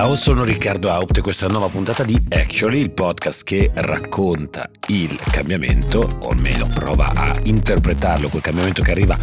Ciao, sono Riccardo Haupt e questa nuova puntata di Actually, il podcast che racconta il cambiamento, o almeno prova a interpretarlo, quel cambiamento che arriva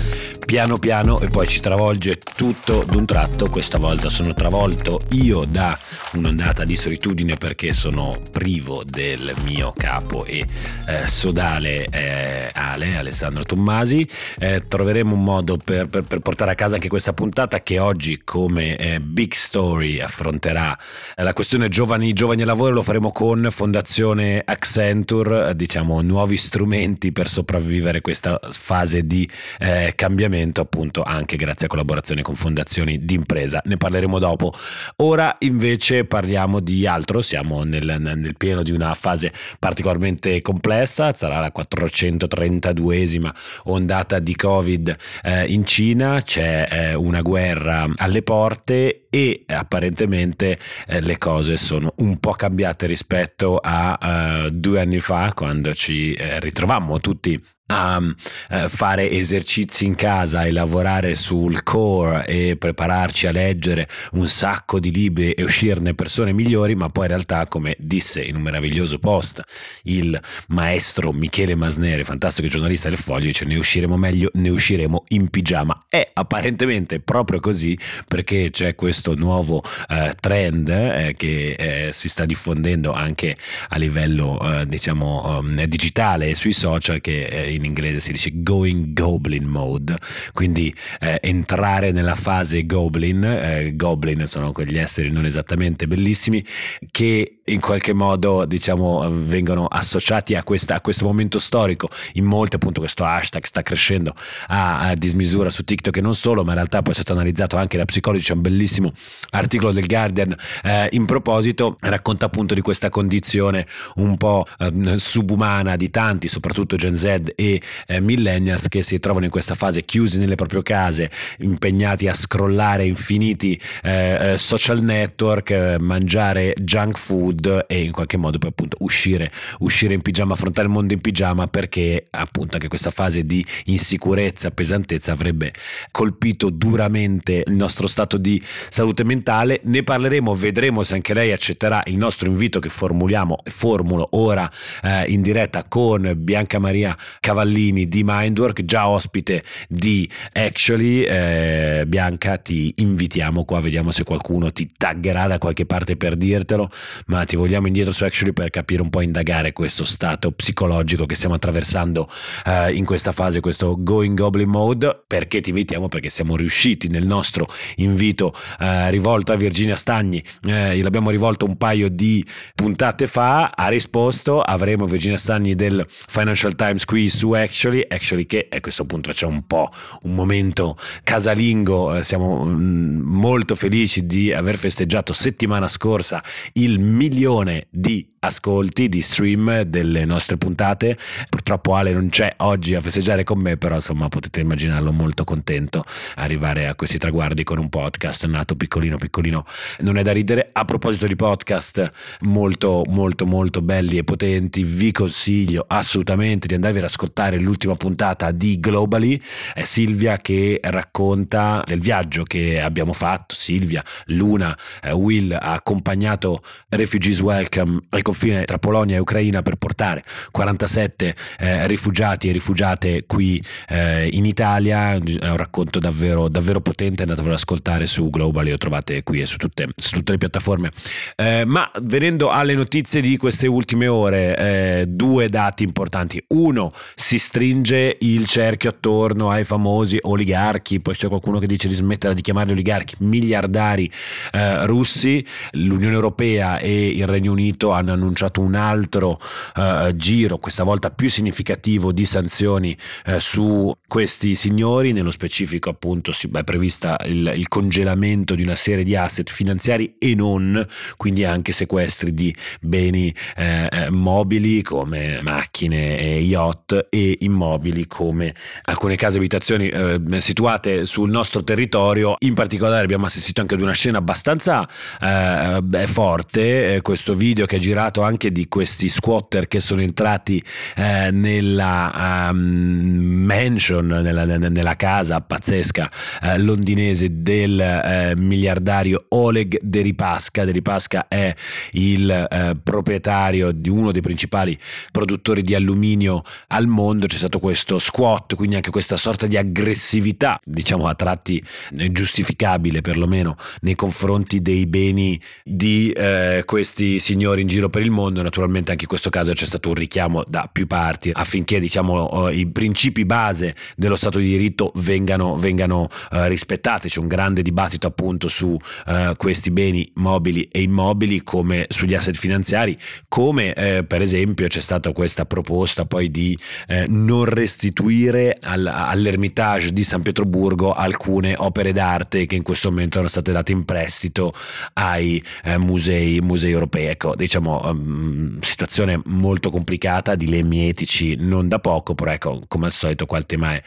piano piano e poi ci travolge tutto d'un tratto. Questa volta sono travolto io da un'ondata di solitudine perché sono privo del mio capo e eh, sodale eh, Ale, Alessandro Tommasi. Eh, troveremo un modo per, per, per, portare a casa anche questa puntata che oggi come eh, big story affronterà eh, la questione giovani, giovani e lavoro. Lo faremo con Fondazione Accenture, diciamo nuovi strumenti per sopravvivere questa fase di eh, cambiamento appunto anche grazie a collaborazioni con fondazioni di impresa. Ne parleremo dopo. Ora invece parliamo di altro, siamo nel, nel pieno di una fase particolarmente complessa, sarà la 432esima ondata di Covid eh, in Cina, c'è eh, una guerra alle porte e apparentemente eh, le cose sono un po' cambiate rispetto a uh, due anni fa quando ci eh, ritrovammo tutti a uh, fare esercizi in casa e lavorare sul core e prepararci a leggere un sacco di libri e uscirne persone migliori, ma poi in realtà, come disse in un meraviglioso post il maestro Michele Masnere, fantastico giornalista del Foglio, dice ne usciremo meglio, ne usciremo in pigiama. È apparentemente proprio così perché c'è questo nuovo uh, trend eh, che eh, si sta diffondendo anche a livello eh, diciamo um, digitale e sui social che eh, in inglese si dice going goblin mode, quindi eh, entrare nella fase goblin, eh, goblin sono quegli esseri non esattamente bellissimi che in qualche modo diciamo vengono associati a, questa, a questo momento storico, in molti appunto questo hashtag sta crescendo a, a, dismisura su TikTok e non solo, ma in realtà poi è stato analizzato anche da psicologi, c'è un bellissimo articolo del Guardian eh, in proposito, racconta appunto di questa condizione un po' eh, subumana di tanti, soprattutto Gen Z e eh, millennials che si trovano in questa fase chiusi nelle proprie case, impegnati a scrollare infiniti eh, eh social network, eh, mangiare junk food e in qualche modo poi appunto uscire, uscire in pigiama, affrontare il mondo in pigiama perché appunto anche questa fase di insicurezza, pesantezza avrebbe colpito duramente il nostro stato di salute mentale. Ne parleremo, vedremo se anche lei accetterà il nostro invito che formuliamo formulo ora eh, in diretta con Bianca Maria Cavallini di Mindwork, già ospite di Actually. Eh, Bianca, ti invitiamo qua, vediamo se qualcuno ti taggerà da qualche parte per dirtelo, ma ti vogliamo indietro su Actually per capire un po', indagare questo stato psicologico che stiamo attraversando eh, in questa fase, questo Going Goblin Mode. Perché ti invitiamo? Perché siamo riusciti nel nostro invito eh, rivolto a Virginia Stagni, eh, l'abbiamo rivolto un paio di puntate fa, ha risposto, avremo Virginia Stagni del Financial Times qui su Actually, Actually che a questo punto c'è un po' un momento casalingo, eh, siamo mm, molto felici di aver festeggiato settimana scorsa il milione di ascolti, di stream delle nostre puntate. Purtroppo Ale non c'è oggi a festeggiare con me, però insomma potete immaginarlo molto contento arrivare a questi traguardi con un podcast nato piccolino piccolino. Non è da ridere. A proposito di podcast molto molto molto belli e potenti, vi consiglio assolutamente di andarvi ad ascoltare l'ultima puntata di Globally. È Silvia che racconta del viaggio che abbiamo fatto. Silvia, Luna, eh, Will ha accompagnato Refugees Welcome ai confine tra Polonia e Ucraina per portare 47 eh, rifugiati e rifugiate qui eh, in Italia. È un racconto davvero, davvero potente, andatevelo ad ascoltare su Global, lo trovate qui e su tutte, su tutte le piattaforme. Eh, ma venendo alle notizie di queste ultime ore, eh, due dati importanti. Uno, si stringe il cerchio attorno ai famosi oligarchi, poi c'è qualcuno che dice di smettere di chiamarli oligarchi, miliardari eh, russi. L'Unione Europea e il Regno Unito hanno annunciato un altro uh, giro, questa volta più significativo, di sanzioni uh, su questi signori. Nello specifico, appunto, si, è prevista il, il, congelamento di una serie di asset finanziari e non, quindi anche sequestri di beni eh, eh mobili come macchine e yacht e immobili come alcune case abitazioni eh, situate sul nostro territorio. In particolare abbiamo assistito anche ad una scena abbastanza eh, forte, questo video che ha girato parlato anche di questi squatter che sono entrati eh, nella um, mansion, nella, nella, casa pazzesca eh, londinese del eh, miliardario Oleg Deripasca. Deripasca è il eh, proprietario di uno dei principali produttori di alluminio al mondo. C'è stato questo squat, quindi anche questa sorta di aggressività, diciamo a tratti giustificabile perlomeno nei confronti dei beni di eh, questi signori in giro per il mondo. Naturalmente anche in questo caso c'è stato un richiamo da più parti affinché diciamo i principi base dello Stato di diritto vengano, vengano eh, rispettati. C'è un grande dibattito appunto su eh, questi beni mobili e immobili come sugli asset finanziari, come eh, per esempio c'è stata questa proposta poi di eh, non restituire al, all'Ermitage di San Pietroburgo alcune opere d'arte che in questo momento erano state date in prestito ai eh, musei, musei, europei. Ecco, diciamo, um, situazione molto complicata, dilemmi etici non da poco, però ecco, come al solito qua il tema è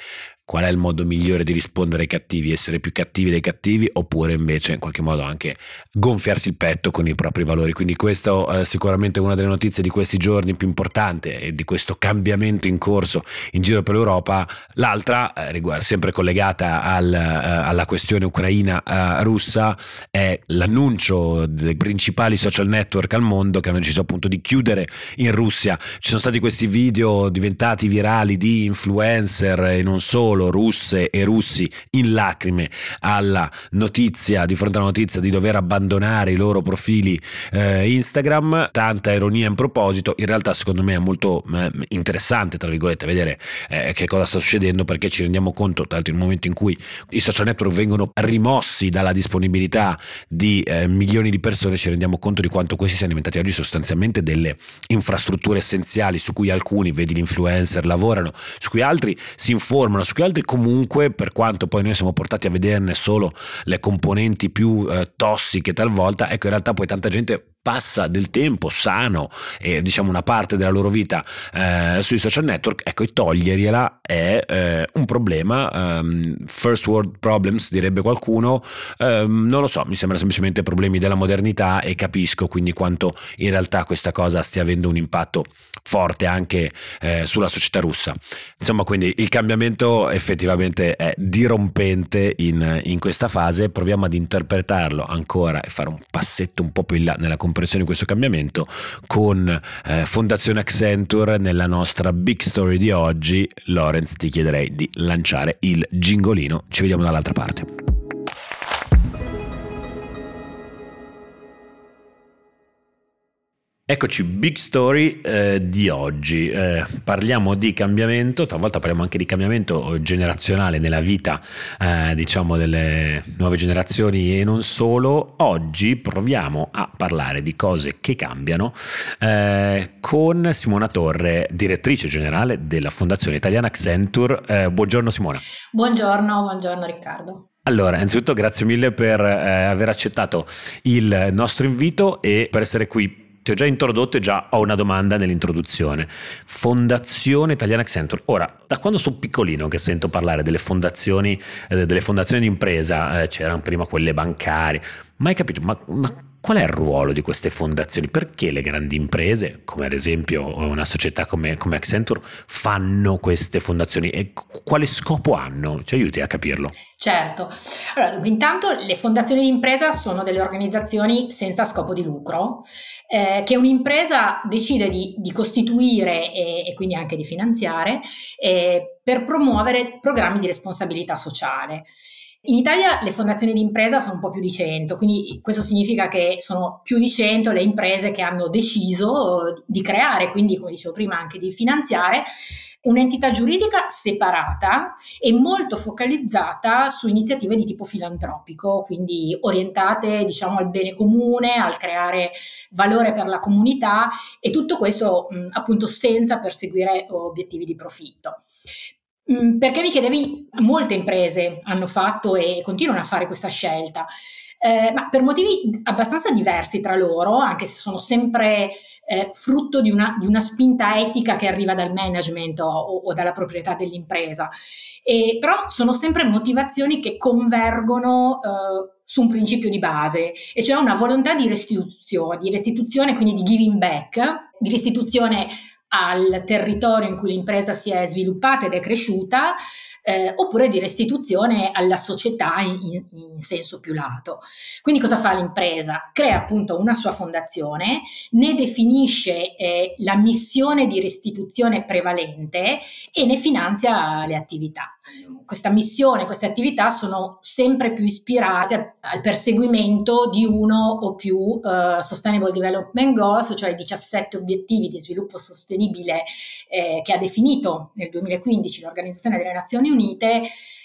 qual è il modo migliore di rispondere ai cattivi, essere più cattivi dei cattivi oppure invece in qualche modo anche gonfiarsi il petto con i propri valori. Quindi questo è sicuramente una delle notizie di questi giorni più importanti e di questo cambiamento in corso in giro per l'Europa. L'altra, eh, riguarda, sempre collegata al, eh, alla questione ucraina-russa, è l'annuncio dei principali social network al mondo che hanno deciso appunto di chiudere in Russia. Ci sono stati questi video diventati virali di influencer e non solo solo russe e russi in lacrime alla notizia, di fronte alla notizia di dover abbandonare i loro profili eh, Instagram. Tanta ironia in proposito, in realtà secondo me è molto eh, interessante, tra virgolette, vedere eh, che cosa sta succedendo perché ci rendiamo conto, tra l'altro, nel momento in cui i social network vengono rimossi dalla disponibilità di eh, milioni di persone, ci rendiamo conto di quanto questi siano diventati oggi sostanzialmente delle infrastrutture essenziali su cui alcuni, vedi gli influencer, lavorano, su cui altri si informano, su cui altri altri comunque, per quanto poi noi siamo portati a vederne solo le componenti più eh, tossiche talvolta, ecco in realtà poi tanta gente passa del tempo sano e diciamo una parte della loro vita eh, sui social network, ecco e togliergliela è eh, un problema, um, first world problems direbbe qualcuno, um, non lo so, mi sembra semplicemente problemi della modernità e capisco quindi quanto in realtà questa cosa stia avendo un impatto forte anche eh, sulla società russa. Insomma quindi il cambiamento effettivamente è dirompente in, in questa fase, proviamo ad interpretarlo ancora e fare un passetto un po' più in là nella comunicazione comprensione di questo cambiamento con eh, Fondazione Accenture nella nostra big story di oggi. Lorenz ti chiederei di lanciare il gingolino, ci vediamo dall'altra parte. Eccoci, big story eh, di oggi. Eh, parliamo di cambiamento, talvolta parliamo anche di cambiamento generazionale nella vita, eh, diciamo, delle nuove generazioni e non solo. Oggi proviamo a parlare di cose che cambiano eh, con Simona Torre, direttrice generale della Fondazione Italiana Accenture. Eh, buongiorno Simona. Buongiorno, buongiorno Riccardo. Allora, innanzitutto grazie mille per eh, aver accettato il nostro invito e per essere qui ti ho già introdotto e già ho una domanda nell'introduzione. Fondazione Italiana Accenture. Ora, da quando sono piccolino che sento parlare delle fondazioni, eh, delle fondazioni di impresa, eh, c'erano prima quelle bancarie, mai capito, ma, ma Qual è il ruolo di queste fondazioni? Perché le grandi imprese, come ad esempio una società come, come Accenture, fanno queste fondazioni e quale scopo hanno? Ci aiuti a capirlo? Certo, allora intanto le fondazioni di impresa sono delle organizzazioni senza scopo di lucro eh, che un'impresa decide di, di costituire e, e, quindi anche di finanziare eh, per promuovere programmi di responsabilità sociale. In Italia le fondazioni di impresa sono un po' più di 100, quindi questo significa che sono più di 100 le imprese che hanno deciso di creare, quindi come dicevo prima anche di finanziare un'entità giuridica separata e molto focalizzata su iniziative di tipo filantropico, quindi orientate diciamo al bene comune, al creare valore per la comunità e tutto questo mh, appunto senza perseguire obiettivi di profitto. Mm, perché mi chiedevi, molte imprese hanno fatto e continuano a fare questa scelta. Eh, ma per motivi abbastanza diversi tra loro, anche se sono sempre eh, frutto di una, di una, spinta etica che arriva dal management o, o dalla proprietà dell'impresa. E, però sono sempre motivazioni che convergono eh, su un principio di base, e cioè una volontà di restituzione, di restituzione quindi di giving back, di restituzione al territorio in cui l'impresa si è sviluppata ed è cresciuta, eh, oppure di restituzione alla società in, in, senso più lato. Quindi cosa fa l'impresa? Crea appunto una sua fondazione, ne definisce eh, la missione di restituzione prevalente e ne finanzia le attività questa missione, queste attività sono sempre più ispirate al perseguimento di uno o più uh, Sustainable Development Goals, cioè 17 obiettivi di sviluppo sostenibile eh, che ha definito nel 2015 l'Organizzazione delle Nazioni Unite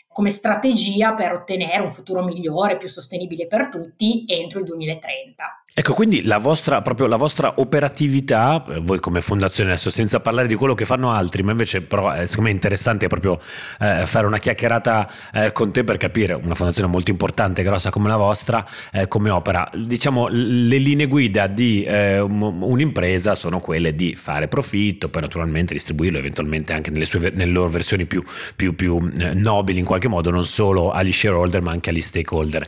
come strategia per ottenere un futuro migliore, più sostenibile per tutti entro il 2030. Ecco, quindi la vostra, la vostra operatività, eh, voi come fondazione adesso senza parlare di quello che fanno altri, ma invece però eh, secondo me è interessante proprio eh, fare una chiacchierata eh, con te per capire una fondazione molto importante e grossa come la vostra, eh, come opera. Diciamo, le linee guida di eh, un'impresa sono quelle di fare profitto, poi naturalmente distribuirlo eventualmente anche nelle, sue, nelle loro versioni più, più, più nobili in qualche modo, non solo agli shareholder ma anche agli stakeholder.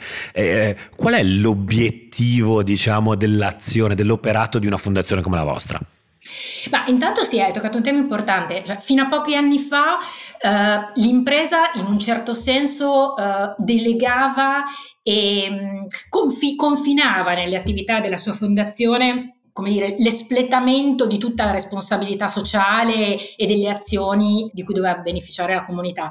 qual è l'obiettivo, diciamo, diciamo, dell'azione, dell'operato di una fondazione come la vostra? Ma intanto sì, hai toccato un tema importante. Cioè, fino a pochi anni fa eh, l'impresa in un certo senso eh, delegava e mm, confi- confinava nelle attività della sua fondazione come dire, l'espletamento di tutta la responsabilità sociale e delle azioni di cui doveva beneficiare la comunità.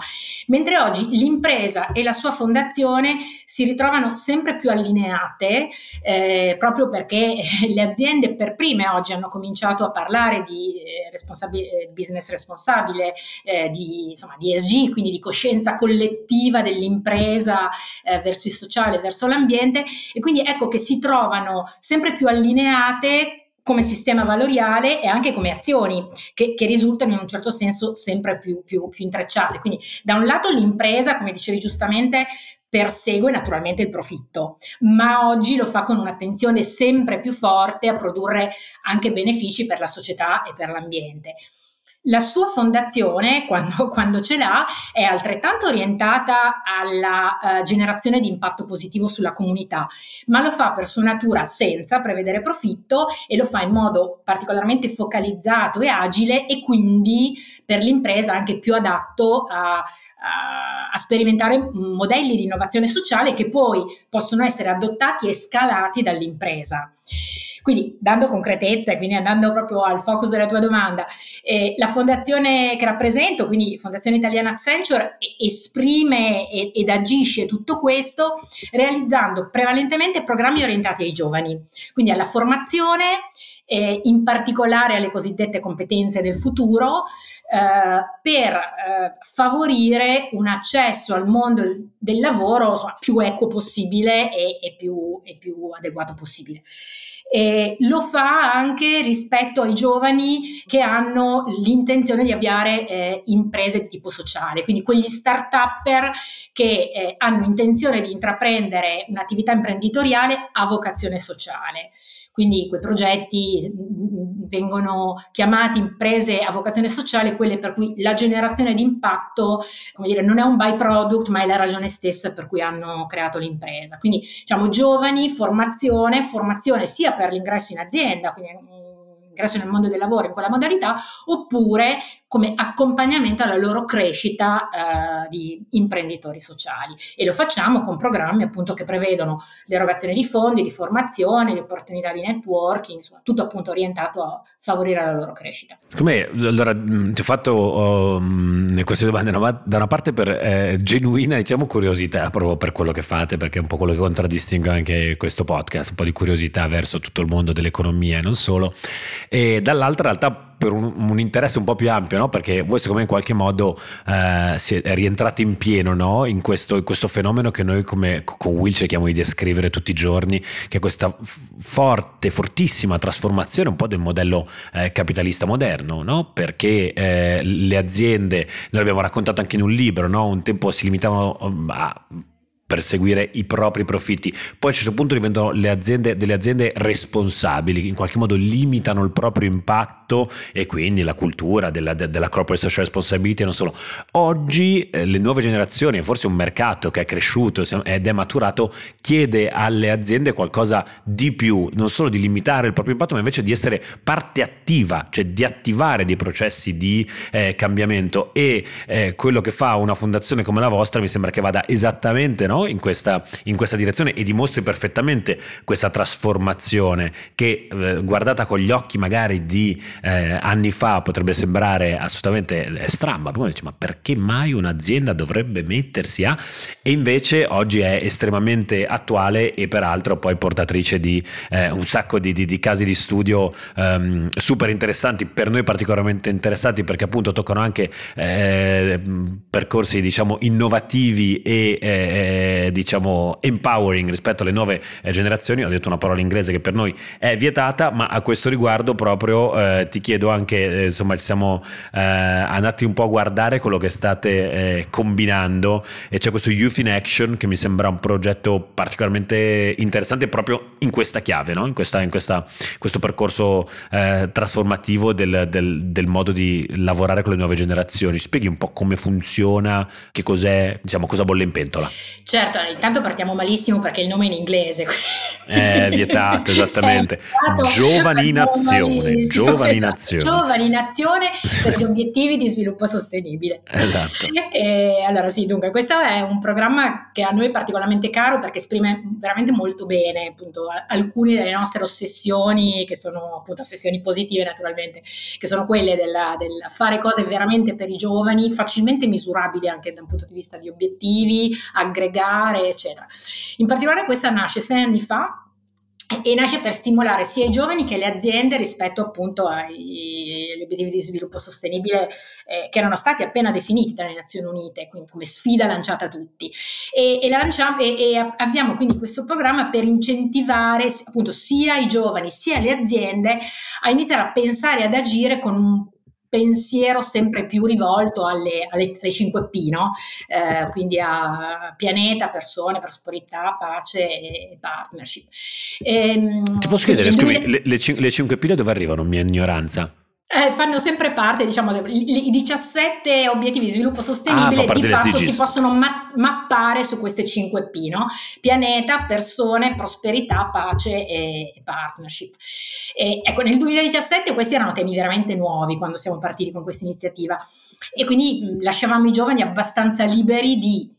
Mentre oggi l'impresa e la sua fondazione si ritrovano sempre più allineate, eh, proprio perché le aziende per prime oggi hanno cominciato a parlare di eh, responsabi- eh, business responsabile, eh, di, insomma, di ESG, quindi di coscienza collettiva dell'impresa eh, verso il sociale, verso l'ambiente, e quindi ecco che si trovano sempre più allineate come sistema valoriale e anche come azioni che, che risultano in un certo senso sempre più, più, più intrecciate. Quindi da un lato l'impresa, come dicevi giustamente, persegue naturalmente il profitto, ma oggi lo fa con un'attenzione sempre più forte a produrre anche benefici per la società e per l'ambiente. La sua fondazione, quando, quando, ce l'ha, è altrettanto orientata alla uh, generazione di impatto positivo sulla comunità, ma lo fa per sua natura senza prevedere profitto e lo fa in modo particolarmente focalizzato e agile e quindi per l'impresa anche più adatto a, a, a sperimentare modelli di innovazione sociale che poi possono essere adottati e scalati dall'impresa. Quindi dando concretezza e quindi andando proprio al focus della tua domanda, eh, la fondazione che rappresento, quindi Fondazione Italiana Accenture, esprime ed, agisce tutto questo realizzando prevalentemente programmi orientati ai giovani, quindi alla formazione, eh, in particolare alle cosiddette competenze del futuro, eh, per eh, favorire un accesso al mondo del lavoro insomma, più equo possibile e, e, più, e più adeguato possibile. E lo fa anche rispetto ai giovani che hanno l'intenzione di avviare eh, imprese di tipo sociale, quindi quegli start-upper che eh, hanno intenzione di intraprendere un'attività imprenditoriale a vocazione sociale. Quindi quei progetti mm, mm, vengono chiamati imprese a vocazione sociale, quelle per cui la generazione di impatto, dire, non è un byproduct, ma è la ragione stessa per cui hanno creato l'impresa. Quindi diciamo giovani, formazione, formazione sia per l'ingresso in azienda, quindi ingresso nel mondo del lavoro in quella modalità, oppure come accompagnamento alla loro crescita eh, di imprenditori sociali. E lo facciamo con programmi appunto che prevedono l'erogazione di fondi, di formazione, le opportunità di networking, insomma, tutto appunto orientato a favorire la loro crescita. Secondo me, allora, mm, ti ho fatto um, queste domande da una parte per eh, genuina, diciamo, curiosità proprio per quello che fate, perché è un po' quello che contraddistingue anche questo podcast, un po' di curiosità verso tutto il mondo dell'economia e non solo, e dall'altra in realtà per un, un, interesse un po' più ampio, no? perché voi secondo me in qualche modo eh, siete rientrati in pieno no? in, questo, in, questo, fenomeno che noi come con Will cerchiamo di descrivere tutti i giorni, che è questa forte, fortissima trasformazione un po' del modello eh, capitalista moderno, no? perché eh, le aziende, noi l'abbiamo raccontato anche in un libro, un tempo si limitavano um, a perseguire i propri profitti. Poi a un certo punto diventano aziende, delle aziende responsabili, in qualche modo limitano il proprio impatto impatto e quindi la cultura della, della corporate social responsibility non solo. Oggi eh, le nuove generazioni, forse un mercato che è cresciuto ed è maturato, chiede alle aziende qualcosa di più, non solo di limitare il proprio impatto, ma invece di essere parte attiva, cioè di attivare dei processi di eh, cambiamento e eh, quello che fa una fondazione come la vostra mi sembra che vada esattamente no? in, questa, in, questa, direzione e dimostri perfettamente questa trasformazione che eh, guardata con gli occhi magari di eh, anni fa potrebbe sembrare assolutamente eh, stramba, poi dice ma perché mai un'azienda dovrebbe mettersi a? E invece oggi è estremamente attuale e peraltro poi portatrice di eh, un sacco di, di, di, casi di studio um, super interessanti per noi particolarmente interessanti perché appunto toccano anche eh, percorsi diciamo innovativi e eh, diciamo empowering rispetto alle nuove eh, generazioni. Ho detto una parola inglese che per noi è vietata ma a questo riguardo proprio eh, ti chiedo anche insomma ci siamo andati un po' a guardare quello che state combinando e c'è questo Youth in Action che mi sembra un progetto particolarmente interessante proprio in questa chiave no? in, questa, in questa, questo percorso trasformativo del, del, del modo di lavorare con le nuove generazioni. Spieghi un po' come funziona, che cos'è, diciamo, cosa bolle in pentola. Certo, intanto partiamo malissimo perché il nome è in inglese. È vietato, esattamente. Giovani in azione. Giovani in esatto. azione. Giovani in azione per gli obiettivi di sviluppo sostenibile. Esatto. E, allora sì, dunque, questo è un programma che a noi è particolarmente caro perché esprime veramente molto bene appunto alcune delle nostre ossessioni, che sono appunto ossessioni positive naturalmente, che sono quelle della, del fare cose veramente per i giovani, facilmente misurabili anche da un punto di vista di obiettivi, aggregare, eccetera. In particolare questa nasce sei anni fa e nasce per stimolare sia i giovani che le aziende rispetto appunto agli obiettivi di sviluppo sostenibile eh, che erano stati appena definiti dalle Nazioni Unite, quindi come sfida lanciata a tutti. E, e, lanciamo, e, e avviamo quindi questo programma per incentivare appunto sia i giovani sia le aziende a iniziare a pensare e ad agire con un pensiero sempre più rivolto alle, alle, alle 5P, no? eh, quindi a pianeta, persone, prosperità, pace e partnership. E, ehm, Ti posso chiedere, scusami, le, le, le 5P da dove arrivano? Mia ignoranza. Eh, fanno sempre parte, diciamo, i 17 obiettivi di sviluppo sostenibile ah, di fatto si possono ma- mappare su queste 5 P, no? Pianeta, persone, prosperità, pace e partnership. E, ecco, nel 2017 questi erano temi veramente nuovi quando siamo partiti con questa iniziativa e quindi lasciavamo i giovani abbastanza liberi di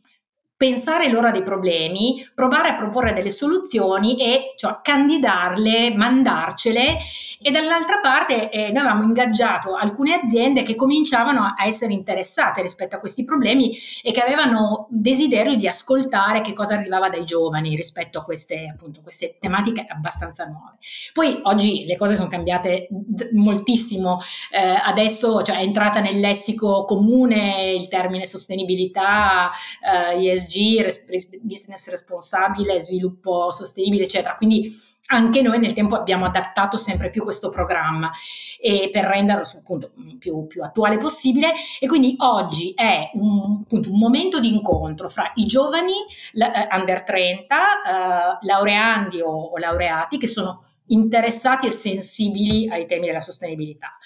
pensare loro a dei problemi, provare a proporre delle soluzioni e cioè, candidarle, mandarcele e dall'altra parte eh, noi avevamo ingaggiato alcune aziende che cominciavano a essere interessate rispetto a questi problemi e che avevano desiderio di ascoltare che cosa arrivava dai giovani rispetto a queste, appunto, queste tematiche abbastanza nuove. Poi oggi le cose sono cambiate d- moltissimo, eh, adesso cioè, è entrata nel lessico comune il termine sostenibilità, eh, ESG, res- business responsabile, sviluppo sostenibile, eccetera. Quindi anche noi nel tempo abbiamo adattato sempre più questo programma e per renderlo appunto più, più, attuale possibile e quindi oggi è un, appunto, un momento di incontro fra i giovani uh, under 30, uh, laureandi o, o laureati che sono interessati e sensibili ai temi della sostenibilità.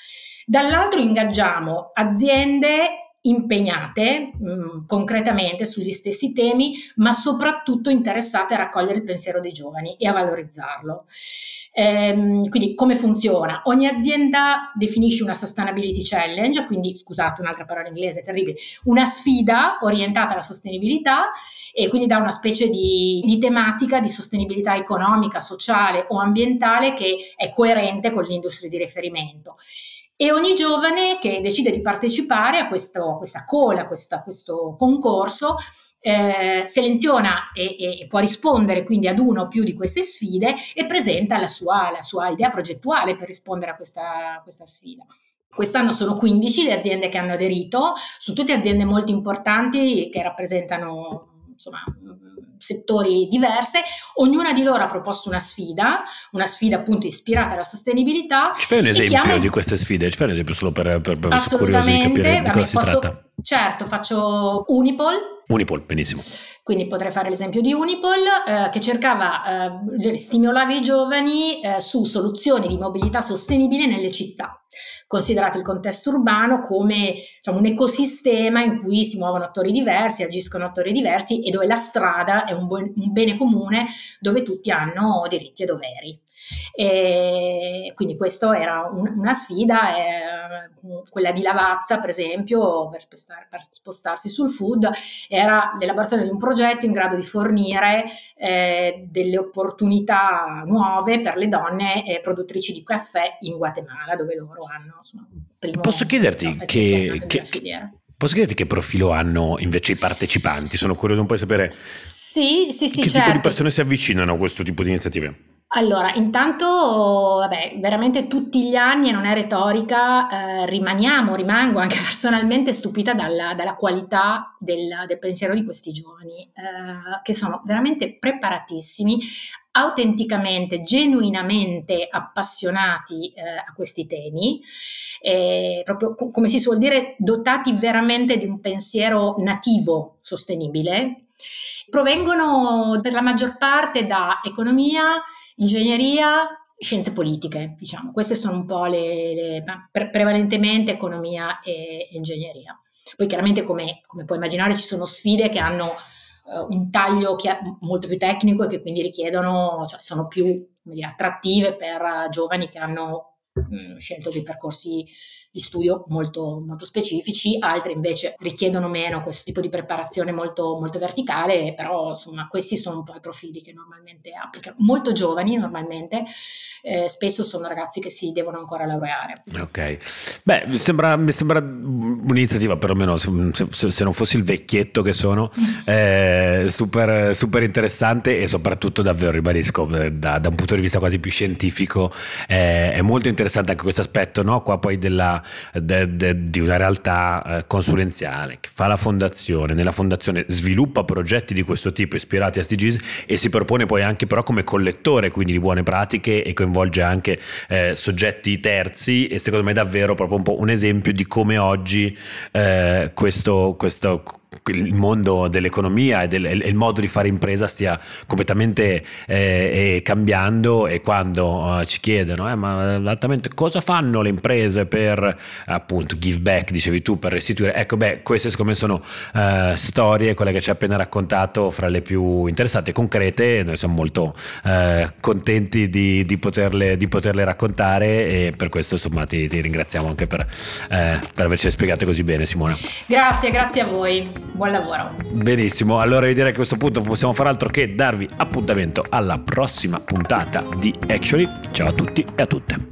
Dall'altro ingaggiamo aziende impegnate mh, mm, concretamente sugli stessi temi, ma soprattutto interessate a raccogliere il pensiero dei giovani e a valorizzarlo. Ehm, quindi come funziona? Ogni azienda definisce una sustainability challenge, quindi scusate un'altra parola inglese terribile, una sfida orientata alla sostenibilità e quindi dà una specie di, di tematica di sostenibilità economica, sociale o ambientale che è coerente con l'industria di riferimento e ogni giovane che decide di partecipare a questo, questa cola, a questo concorso, eh, seleziona e, e, può rispondere quindi ad una o più di queste sfide e presenta la sua, la sua idea progettuale per rispondere a questa, questa sfida. Quest'anno sono 15 le aziende che hanno aderito, sono tutte aziende molto importanti che rappresentano insomma, settori diverse, ognuna di loro ha proposto una sfida, una sfida appunto ispirata alla sostenibilità. Ci fai un esempio chiama... di queste sfide? Ci fai un esempio solo per, per, per curiosi di capire di cosa si posso, tratta? Certo, faccio Unipol. Unipol, benissimo. Quindi potrei fare l'esempio di Unipol eh, che cercava, eh, stimolava i giovani eh, su soluzioni di mobilità sostenibile nelle città, considerato il contesto urbano come diciamo, un ecosistema in cui si muovono attori diversi, agiscono attori diversi e dove la strada è un, bu- un bene comune dove tutti hanno diritti e doveri. E quindi questa era un, una sfida, eh, quella di Lavazza per esempio, per, spostar, per, spostarsi sul food, era l'elaborazione di un progetto in grado di fornire eh, delle opportunità nuove per le donne eh, produttrici di caffè in Guatemala, dove loro hanno insomma, primo... Posso chiederti che, che, Posso chiederti che profilo hanno invece i partecipanti? Sono curioso un po' di sapere sì, sì, sì, che certo. tipo di persone si avvicinano a questo tipo di iniziative. Allora, intanto, vabbè, veramente tutti gli anni, e non è retorica, eh, rimaniamo, rimango anche personalmente stupita dalla, dalla qualità del, del, pensiero di questi giovani, eh, che sono veramente preparatissimi, autenticamente, genuinamente appassionati eh, a questi temi, proprio come si suol dire, dotati veramente di un pensiero nativo sostenibile. Provengono per la maggior parte da economia, ingegneria, scienze politiche, diciamo. Queste sono un po' le, le pre- prevalentemente economia e ingegneria. Poi chiaramente come, come, puoi immaginare ci sono sfide che hanno uh, un taglio che molto più tecnico e che quindi richiedono, cioè sono più dire, attrattive per uh, giovani che hanno mh, mm, scelto dei percorsi di studio molto, molto specifici, altre invece richiedono meno questo tipo di preparazione molto, molto verticale, però insomma questi sono un po' i profili che normalmente applicano. Molto giovani normalmente, eh, spesso sono ragazzi che si devono ancora laureare. Ok, beh mi sembra, mi sembra un'iniziativa perlomeno se, se, se, non fossi il vecchietto che sono, eh, super, super, interessante e soprattutto davvero ribadisco eh, da, da, un punto di vista quasi più scientifico eh, è molto interessante anche questo aspetto no? qua poi della de, de, di una realtà eh, consulenziale che fa la fondazione, nella fondazione sviluppa progetti di questo tipo ispirati a SDGs e si propone poi anche però come collettore quindi di buone pratiche e coinvolge anche eh, soggetti terzi e secondo me è davvero proprio un po' un esempio di come oggi eh, questo, questo il mondo dell'economia e, del, il modo di fare impresa stia completamente eh, eh, cambiando e quando uh, ci chiedono eh, ma esattamente cosa fanno le imprese per appunto give back? Dicevi tu per restituire. Ecco beh queste secondo me sono uh, storie quelle che ci hai appena raccontato fra le più interessanti e concrete noi siamo molto uh, contenti di, di, poterle, di, poterle, raccontare e per questo insomma ti, ti ringraziamo anche per, per averci spiegate così bene Simona. Grazie grazie a voi buon lavoro. Benissimo, allora io direi che a questo punto possiamo fare altro che darvi appuntamento alla prossima puntata di Actually. Ciao a tutti e a tutte.